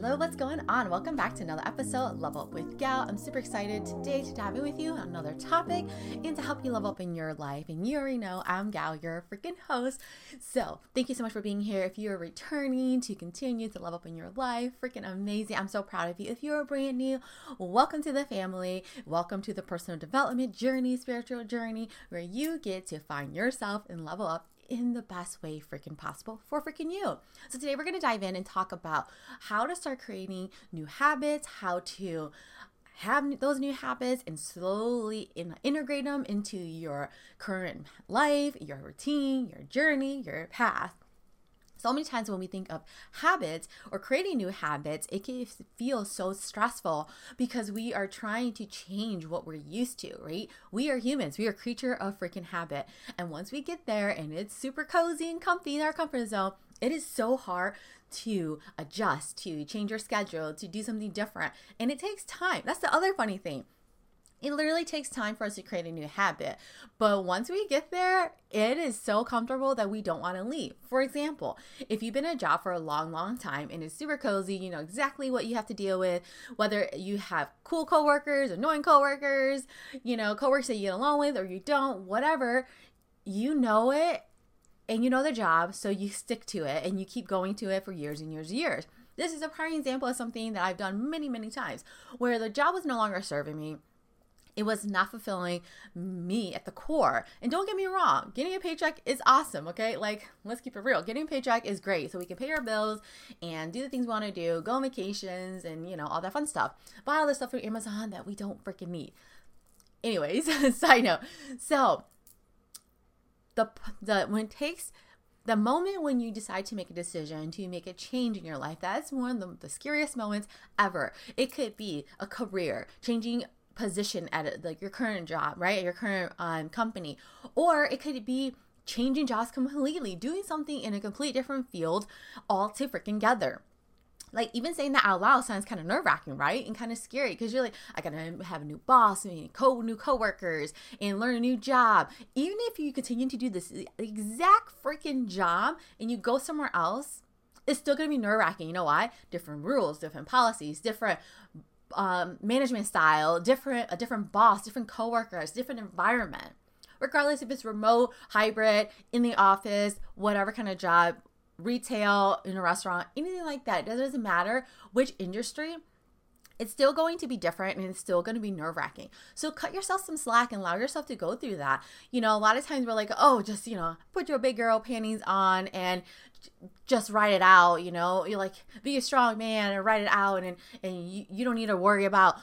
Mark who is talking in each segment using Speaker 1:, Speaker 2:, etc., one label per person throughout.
Speaker 1: Hello, what's going on? Welcome back to another episode Level Up with Gao. I'm super excited today to dive in with you on another topic and to help you level up in your life. And you already know I'm Gao, your freaking host. So, thank you so much for being here. If you're returning to continue to level up in your life, freaking amazing. I'm so proud of you. If you're brand new, welcome to the family. Welcome to the personal development journey, spiritual journey, where you get to find yourself and level up in the best way freaking possible for freaking you. So today we're going to dive in and talk about how to start creating new habits, how to have those new habits and slowly in, integrate them into your current life, your routine, your journey, your path so many times when we think of habits or creating new habits, it can feel so stressful because we are trying to change what we're used to, right? We are humans. We are creature of freaking habit. And once we get there and it's super cozy and comfy in our comfort zone, it is so hard to adjust, to change your schedule, to do something different. And it takes time. That's the other funny thing it literally takes time for us to create a new habit. But once we get there, it is so comfortable that we don't want to leave. For example, if you've been a job for a long, long time and it's super cozy, you know exactly what you have to deal with, whether you have cool coworkers, annoying coworkers, you know, coworkers that you get along with or you don't, whatever, you know it and you know the job, so you stick to it and you keep going to it for years and years and years. This is a prime example of something that I've done many, many times where the job was no longer serving me it was not fulfilling me at the core. And don't get me wrong, getting a paycheck is awesome, okay? Like, let's keep it real. Getting a paycheck is great. So we can pay our bills and do the things we want to do, go on vacations and, you know, all that fun stuff. Buy all the stuff from Amazon that we don't freaking need. Anyways, side note. So, the, the, when it takes the moment when you decide to make a decision to make a change in your life that's one of the, the, scariest moments ever it could be a career changing position at like your current job, right? Your current um, company. Or it could be changing jobs completely, doing something in a complete different field all to freaking together like even saying that out loud sounds kind of nerve wracking, right? And kind of scary because you're like, I gotta have a new boss, and co new coworkers, and learn a new job. Even if you continue to do this exact freaking job and you go somewhere else, it's still gonna be nerve wracking. You know why? Different rules, different policies, different um, management style, different a different boss, different coworkers, different environment. Regardless if it's remote, hybrid, in the office, whatever kind of job, retail, in a restaurant, anything like that. It doesn't matter which industry it's still going to be different and it's still going to be nerve wracking. So cut yourself some slack and allow yourself to go through that. You know, a lot of times we're like, oh, just, you know, put your big girl panties on and just write it out. You know, you're like, be a strong man and write it out. And, and you, you don't need to worry about,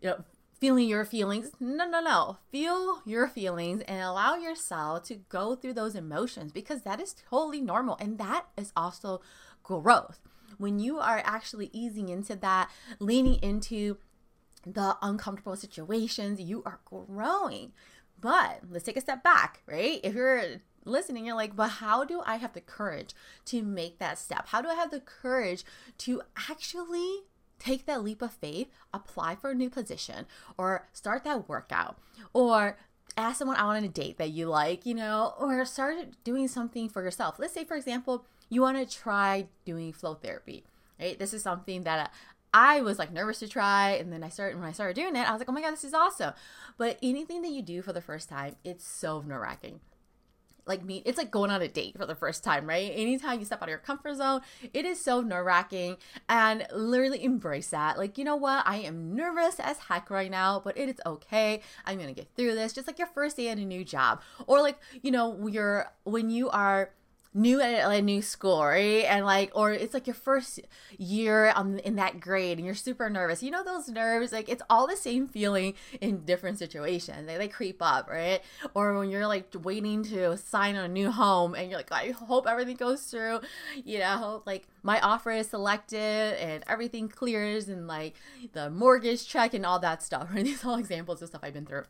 Speaker 1: you know, feeling your feelings. No, no, no. Feel your feelings and allow yourself to go through those emotions because that is totally normal. And that is also growth when you are actually easing into that, leaning into the uncomfortable situations, you are growing. But let's take a step back, right? If you're listening, you're like, but how do I have the courage to make that step? How do I have the courage to actually take that leap of faith, apply for a new position, or start that workout, or ask someone out on a date that you like, you know, or start doing something for yourself. Let's say, for example, you want to try doing flow therapy, right? This is something that I was like nervous to try, and then I started when I started doing it, I was like, oh my god, this is awesome. But anything that you do for the first time, it's so nerve wracking like me it's like going on a date for the first time right? Anytime you step out of your comfort zone it is so nerve-wracking and literally embrace that. Like you know what? I am nervous as heck right now but it is okay. I'm gonna get through this. Just like your first day at a new job or like you know you're when you are new at a new school, right? And like, or it's like your first year on in that grade, and you're super nervous. You know those nerves, like it's all the same feeling in different situations. They like creep up, right? Or when you're like waiting to sign on a new home, and you're like, I hope everything goes through. You know, like my offer is selected and everything clears, and like the mortgage check and all that stuff. Right? These all examples of stuff I've been through.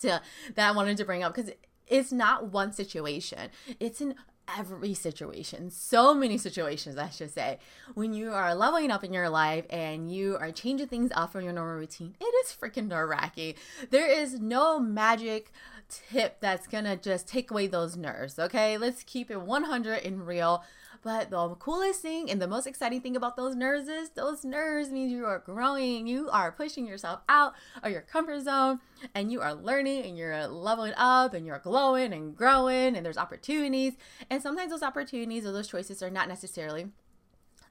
Speaker 1: To that I wanted to bring up because it's not one situation. It's an every situation, so many situations, I should say, when you are leveling up in your life and you are changing things up from your normal routine, it is freaking nerve wracking. There is no magic tip that's gonna just take away those nerves, okay? Let's keep it 100 and real. But the coolest thing and the most exciting thing about those nerves is those nerves means you are growing. You are pushing yourself out of your comfort zone and you are learning and you're leveling up and you're glowing and growing and there's opportunities. And sometimes those opportunities or those choices are not necessarily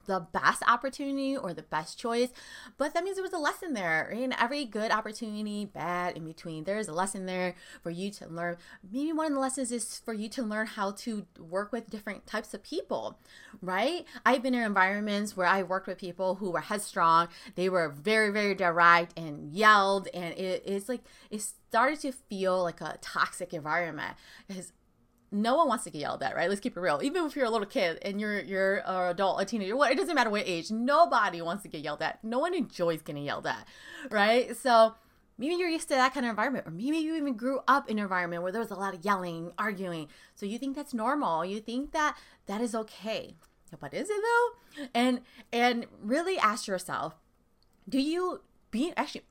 Speaker 1: the best opportunity or the best choice, but that means there was a lesson there. In every good opportunity, bad in between, there is a lesson there for you to learn. Maybe one of the lessons is for you to learn how to work with different types of people, right? I've been in environments where I worked with people who were headstrong. They were very, very direct and yelled, and it, it's like it started to feel like a toxic environment. Because no one wants to get yelled at, right? Let's keep it real. Even if you're a little kid and you're you're an adult, a teenager, what it doesn't matter what age, nobody wants to get yelled at. No one enjoys getting yelled at, right? So maybe you're used to that kind of environment, or maybe you even grew up in an environment where there was a lot of yelling, arguing. So you think that's normal. You think that that is okay. But is it though? And and really ask yourself, do you being actually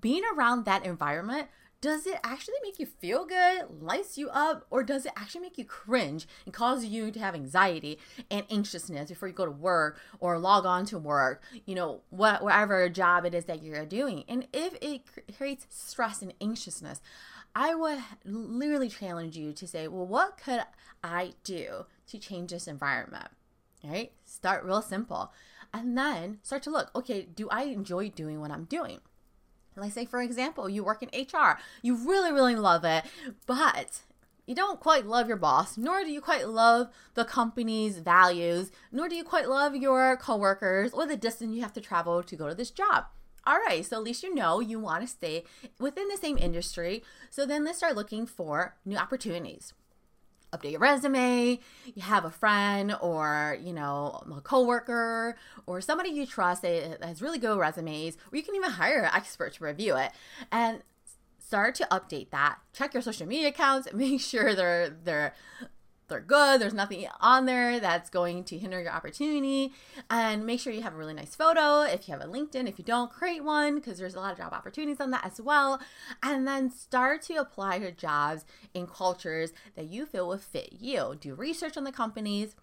Speaker 1: being around that environment does it actually make you feel good, lights you up, or does it actually make you cringe and cause you to have anxiety and anxiousness before you go to work or log on to work, you know, what, whatever job it is that you're doing? And if it creates stress and anxiousness, I would literally challenge you to say, well, what could I do to change this environment? Right? Start real simple. And then start to look, okay, do I enjoy doing what I'm doing? Like, say, for example, you work in HR, you really, really love it, but you don't quite love your boss, nor do you quite love the company's values, nor do you quite love your coworkers or the distance you have to travel to go to this job. All right, so at least you know you want to stay within the same industry. So then let's start looking for new opportunities update your resume, you have a friend or, you know, a coworker or somebody you trust that has really good resumes, or you can even hire an expert to review it and start to update that. Check your social media accounts, make sure they're they're they're good. There's nothing on there that's going to hinder your opportunity. And make sure you have a really nice photo. If you have a LinkedIn, if you don't, create one because there's a lot of job opportunities on that as well. And then start to apply to jobs in cultures that you feel will fit you. Do research on the companies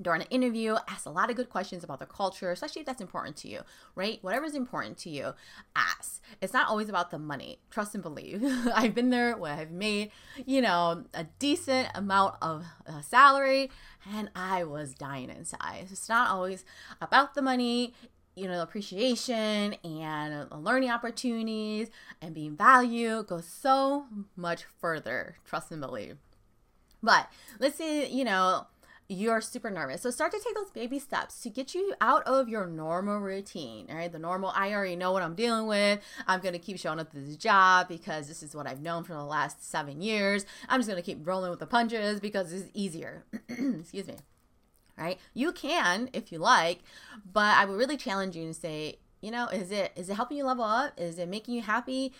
Speaker 1: during an interview, ask a lot of good questions about the culture, especially if that's important to you, right? Whatever's important to you, ask. It's not always about the money. Trust and believe. I've been there where I've made, you know, a decent amount of uh, salary and I was dying inside. It's not always about the money. You know, appreciation and learning opportunities and being valued goes so much further. Trust and believe. But let's say, you know, you're super nervous. So start to take those baby steps to get you out of your normal routine. All right. The normal, I already know what I'm dealing with. I'm going to keep showing up to this job because this is what I've known for the last seven years. I'm just going to keep rolling with the punches because it's easier. Excuse me. Right. You can if you like, but I would really challenge you to say, you know is it is it helping you level up is it making you happy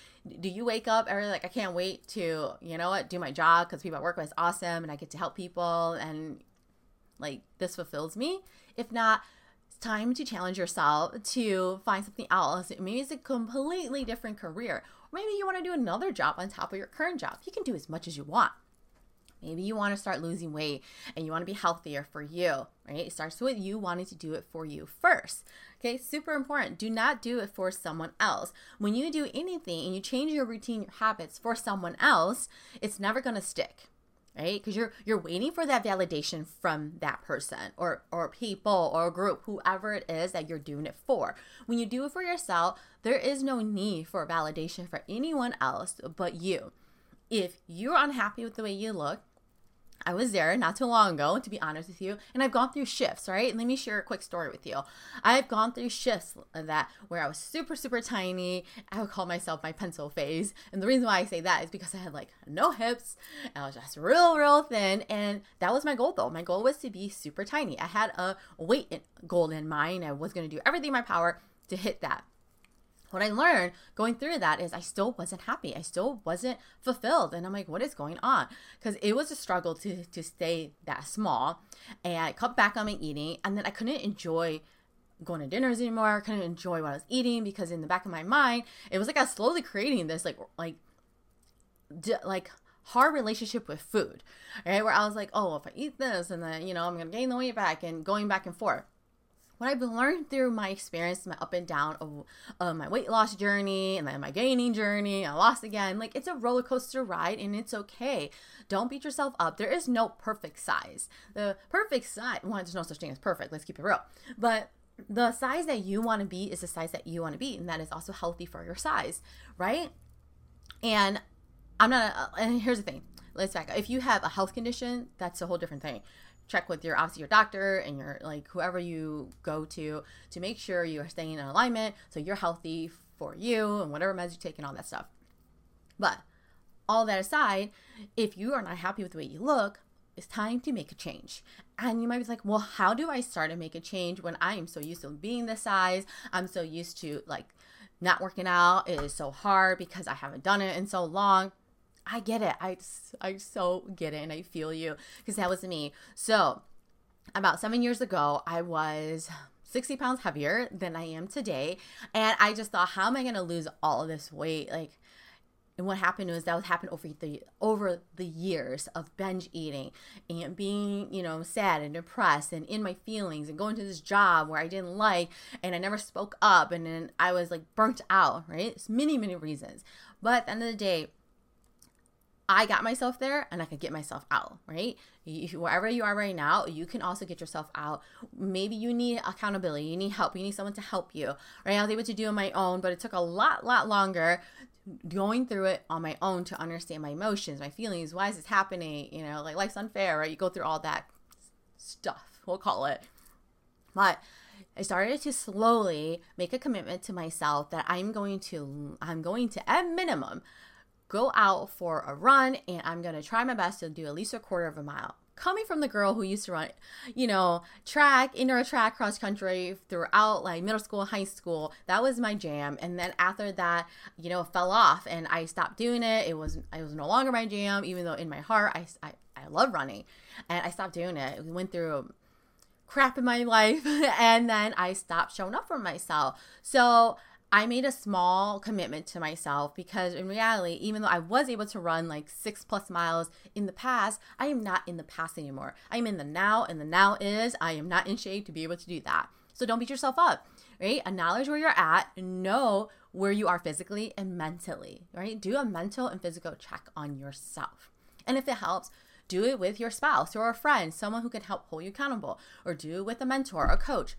Speaker 1: do you wake up every like i can't wait to you know what do my job because people at work with awesome and i get to help people and like this fulfills me. If not, it's time to challenge yourself to find something else. Maybe it's a completely different career. Or maybe you want to do another job on top of your current job. You can do as much as you want. Maybe you want to start losing weight and you want to be healthier for you, right? It starts with you wanting to do it for you first. Okay, super important. Do not do it for someone else. When you do anything and you change your routine, your habits for someone else, it's never going to stick right? Because you're you're waiting for that validation from that person or or people or group whoever it is that you're doing it for. When you do it for yourself there is no need for validation for anyone else but you. If you're unhappy with the way you look I was there not too long ago, to be honest with you, and I've gone through shifts, right? Let me share a quick story with you. I've gone through shifts that where I was super, super tiny. I would call myself my pencil phase. And the reason why I say that is because I had like no hips. I was just real, real thin. And that was my goal though. My goal was to be super tiny. I had a weight goal in mind. I was going to do everything in my power to hit that what I learned going through that is I still wasn't happy. I still wasn't fulfilled. And I'm like, what is going on? Because it was a struggle to, to stay that small. And I cut back on my eating. And then I couldn't enjoy going to dinners anymore. I couldn't enjoy what I was eating because in the back of my mind, it was like I was slowly creating this like, like, like hard relationship with food, right? Where I was like, oh, if I eat this and then, you know, I'm going to gain the weight back and going back and forth. What I've learned through my experience, my up and down of, of my weight loss journey and then my gaining journey, I lost again. Like it's a roller coaster ride and it's okay. Don't beat yourself up. There is no perfect size. The perfect size, well, there's no such thing as perfect. Let's keep it real. But the size that you want to be is the size that you want to be, and that is also healthy for your size, right? And I'm not, and here's the thing let's back up. If you have a health condition, that's a whole different thing. Check with your obviously your doctor and your like whoever you go to to make sure you are staying in alignment so you're healthy for you and whatever meds you take and all that stuff. But all that aside, if you are not happy with the way you look, it's time to make a change. And you might be like, well, how do I start to make a change when I am so used to being this size? I'm so used to like not working out. It is so hard because I haven't done it in so long. I get it. I, I so get it and I feel you because that was me. So, about seven years ago, I was 60 pounds heavier than I am today. And I just thought, how am I going to lose all of this weight? Like, and what happened was that was happen over the over the years of binge eating and being, you know, sad and depressed and in my feelings and going to this job where I didn't like and I never spoke up and then I was like burnt out, right? It's many, many reasons. But at the end of the day, I got myself there and I could get myself out, right? Wherever you are right now, you can also get yourself out. Maybe you need accountability, you need help, you need someone to help you, right? I was able to do it on my own, but it took a lot, lot longer going through it on my own to understand my emotions, my feelings, why is this happening? You know, like life's unfair, right? You go through all that stuff, we'll call it. But I started to slowly make a commitment to myself that I'm going to I'm going to at minimum go out for a run and I'm going to try my best to do at least a quarter of a mile. Coming from the girl who used to run, you know, track, indoor track, cross country throughout like middle school, high school, that was my jam. And then after that, you know, fell off and I stopped doing it. It was it was no longer my jam, even though in my heart I I, I love running, and I stopped doing it. We went through crap in my life, and then I stopped showing up for myself. So I made a small commitment to myself because in reality, even though I was able to run like six plus miles in the past, I am not in the past anymore. I am in the now, and the now is I am not in shape to be able to do that. So don't beat yourself up, right? Acknowledge where you're at, know where you are physically and mentally, right? Do a mental and physical check on yourself. And if it helps, do it with your spouse or a friend, someone who can help hold you accountable, or do it with a mentor, a coach,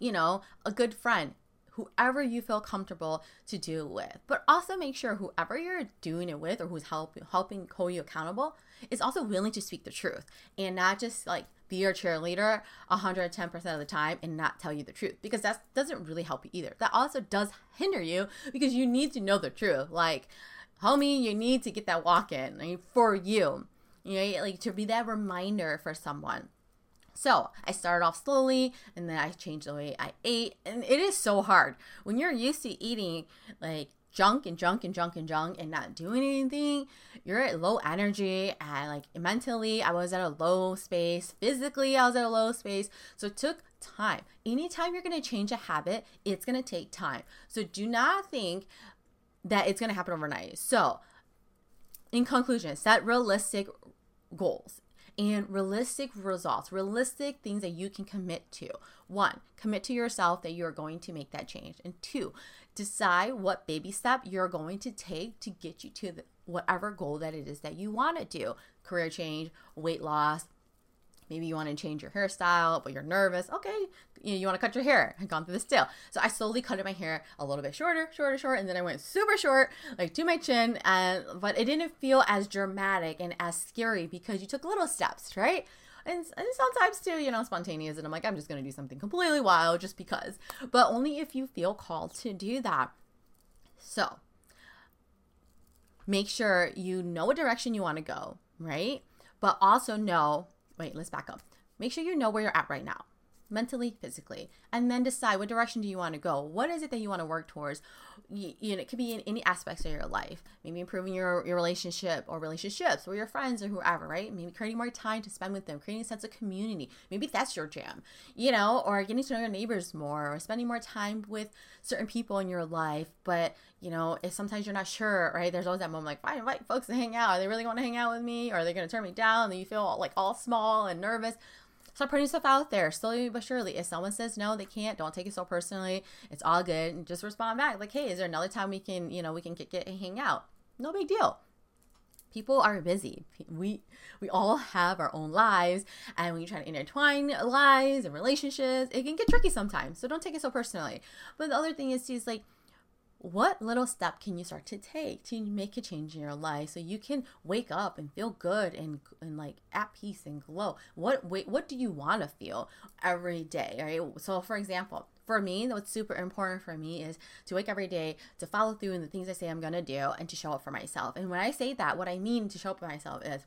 Speaker 1: you know, a good friend whoever you feel comfortable to do it with. But also make sure whoever you're doing it with or who's help, helping hold you accountable is also willing to speak the truth and not just like be your cheerleader 110% of the time and not tell you the truth because that doesn't really help you either. That also does hinder you because you need to know the truth. Like, homie, you need to get that walk in for you. You know, like to be that reminder for someone. So I started off slowly and then I changed the way I ate. And it is so hard when you're used to eating like junk and junk and junk and junk and not doing anything. You're at low energy and like mentally, I was at a low space. Physically, I was at a low space. So it took time. Anytime you're going to change a habit, it's going to take time. So do not think that it's going to happen overnight. So, in conclusion, set realistic goals and realistic results, realistic things that you can commit to. One, commit to yourself that you're going to make that change. And two, decide what baby step you're going to take to get you to the, whatever goal that it is that you want to do career change, weight loss, Maybe you want to change your hairstyle, but you're nervous. Okay, you, know, you want to cut your hair. I've gone through this deal. So I slowly cut my hair a little bit shorter, shorter, short, and then I went super short, like to my chin. And but it didn't feel as dramatic and as scary because you took little steps, right? And, and sometimes too, you know, spontaneous. And I'm like, I'm just gonna do something completely wild just because. But only if you feel called to do that. So make sure you know what direction you want to go, right? But also know wait, let's back up. Make sure you know where you're at right now. Mentally, physically, and then decide what direction do you want to go. What is it that you want to work towards? You, you know, it could be in any aspects of your life. Maybe improving your your relationship or relationships with your friends or whoever, right? Maybe creating more time to spend with them, creating a sense of community. Maybe that's your jam, you know, or getting to know your neighbors more, or spending more time with certain people in your life. But you know, if sometimes you're not sure, right? There's always that moment like, I invite folks to hang out, are they really going to hang out with me? Or are they going to turn me down? And you feel like all small and nervous. Start putting stuff out there slowly but surely. If someone says no, they can't, don't take it so personally. It's all good. And just respond back like, hey, is there another time we can, you know, we can get, get hang out? No big deal people are busy we we all have our own lives and when you try to intertwine lives and relationships it can get tricky sometimes so don't take it so personally but the other thing is is like what little step can you start to take to make a change in your life so you can wake up and feel good and, and like at peace and glow? What wait what do you want to feel every day right? So for example for me what's super important for me is to wake every day to follow through in the things i say i'm gonna do and to show up for myself. And when i say that what i mean to show up for myself is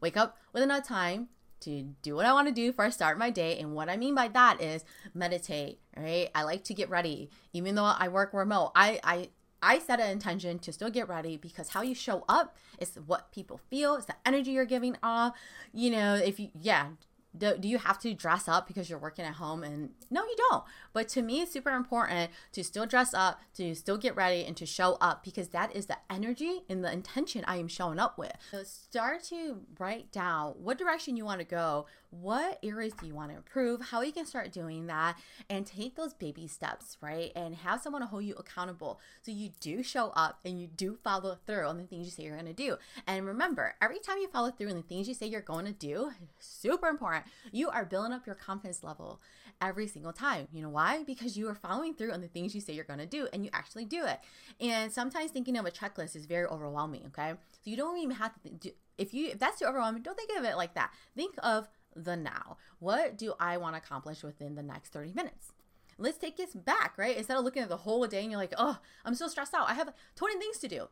Speaker 1: wake up with enough time to do what I want to do before I start my day. And what I mean by that is meditate, right? I like to get ready. Even though I work remote, I, I, I set an intention to still get ready because how you show up is what people feel, it's the energy you're giving off. You know, if you, yeah, do, do you have to dress up because you're working at home? And no you don't. But to me it's super important to still dress up to still get ready and to show up because that is the energy and the intention i am showing up with. So start to write down what direction you want to go what areas do you want to improve how you can start doing that and take those baby steps right? And have someone to hold you accountable. So you do show up and you do follow through on the things you say you're going to do. And remember every time you follow through on the things you say you're going to do super important you are building up your confidence level every single time. You know why? Because you are following through on the things you say you're going to do and you actually do it. And sometimes thinking of a checklist is very overwhelming okay? So you don't even have to do if you if that's too overwhelming don't think of it like that. Think of the now. What do I want to accomplish within the next 30 minutes? Let's take this back, right? Instead of looking at the whole day and you're like, oh, I'm so stressed out. I have 20 things to do.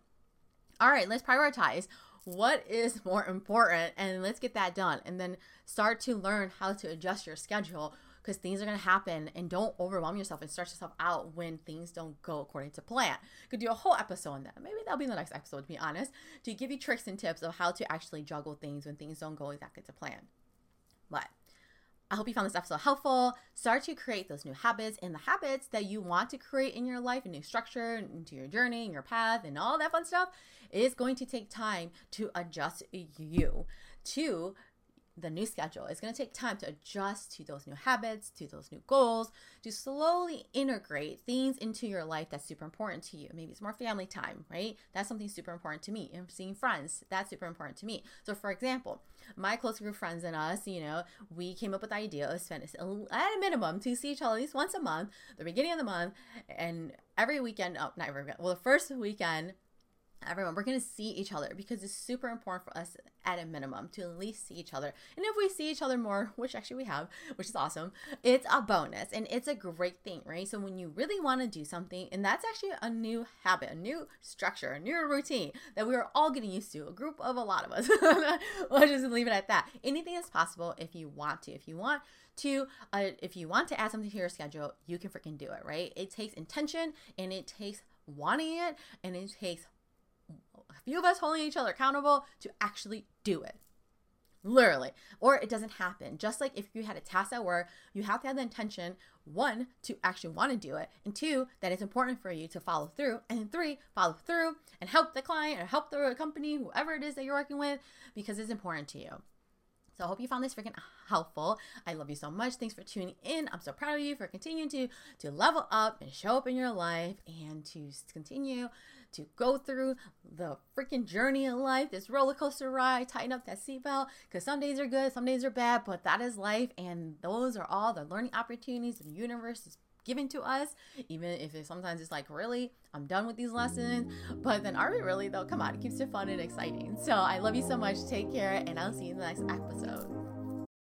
Speaker 1: All right, let's prioritize what is more important and let's get that done. And then start to learn how to adjust your schedule because things are going to happen and don't overwhelm yourself and stress yourself out when things don't go according to plan. Could do a whole episode on that. Maybe that'll be in the next episode, to be honest, to give you tricks and tips of how to actually juggle things when things don't go exactly to plan. But I hope you found this episode helpful. Start to create those new habits and the habits that you want to create in your life, a new structure into your journey and your path and all that fun stuff. It is going to take time to adjust you to the new schedule. It's going to take time to adjust to those new habits, to those new goals, to slowly integrate things into your life that's super important to you. Maybe it's more family time, right? That's something super important to me. And seeing friends, that's super important to me. So, for example, my close group friends and us, you know, we came up with the idea of spending at a minimum to see each other at least once a month, the beginning of the month, and every weekend. Oh, not every weekend. Well, the first weekend everyone we're going to see each other because it's super important for us at a minimum to at least see each other. And if we see each other more which actually we have which is awesome it's a bonus and it's a great thing right? So when you really want to do something and that's actually a new habit a new structure a new routine that we are all getting used to a group of a lot of us. We'll just leave it at that. Anything is possible if you want to. If you want to uh, if you want to add something to your schedule you can freaking do it right? It takes intention and it takes wanting it and it takes a few of us holding each other accountable to actually do it. Literally. Or it doesn't happen. Just like if you had a task at work, you have to have the intention, one, to actually want to do it, and two, that it's important for you to follow through, and three, follow through and help the client or help the company, whoever it is that you're working with, because it's important to you. So I hope you found this freaking helpful. I love you so much. Thanks for tuning in. I'm so proud of you for continuing to to level up and show up in your life and to continue to go through the freaking journey of life, this roller coaster ride, tighten up that seatbelt because some days are good, some days are bad, but that is life. And those are all the learning opportunities the universe is giving to us, even if it sometimes it's like, really, I'm done with these lessons. But then, are we really though? Come on, it keeps it fun and exciting. So I love you so much. Take care, and I'll see you in the next episode.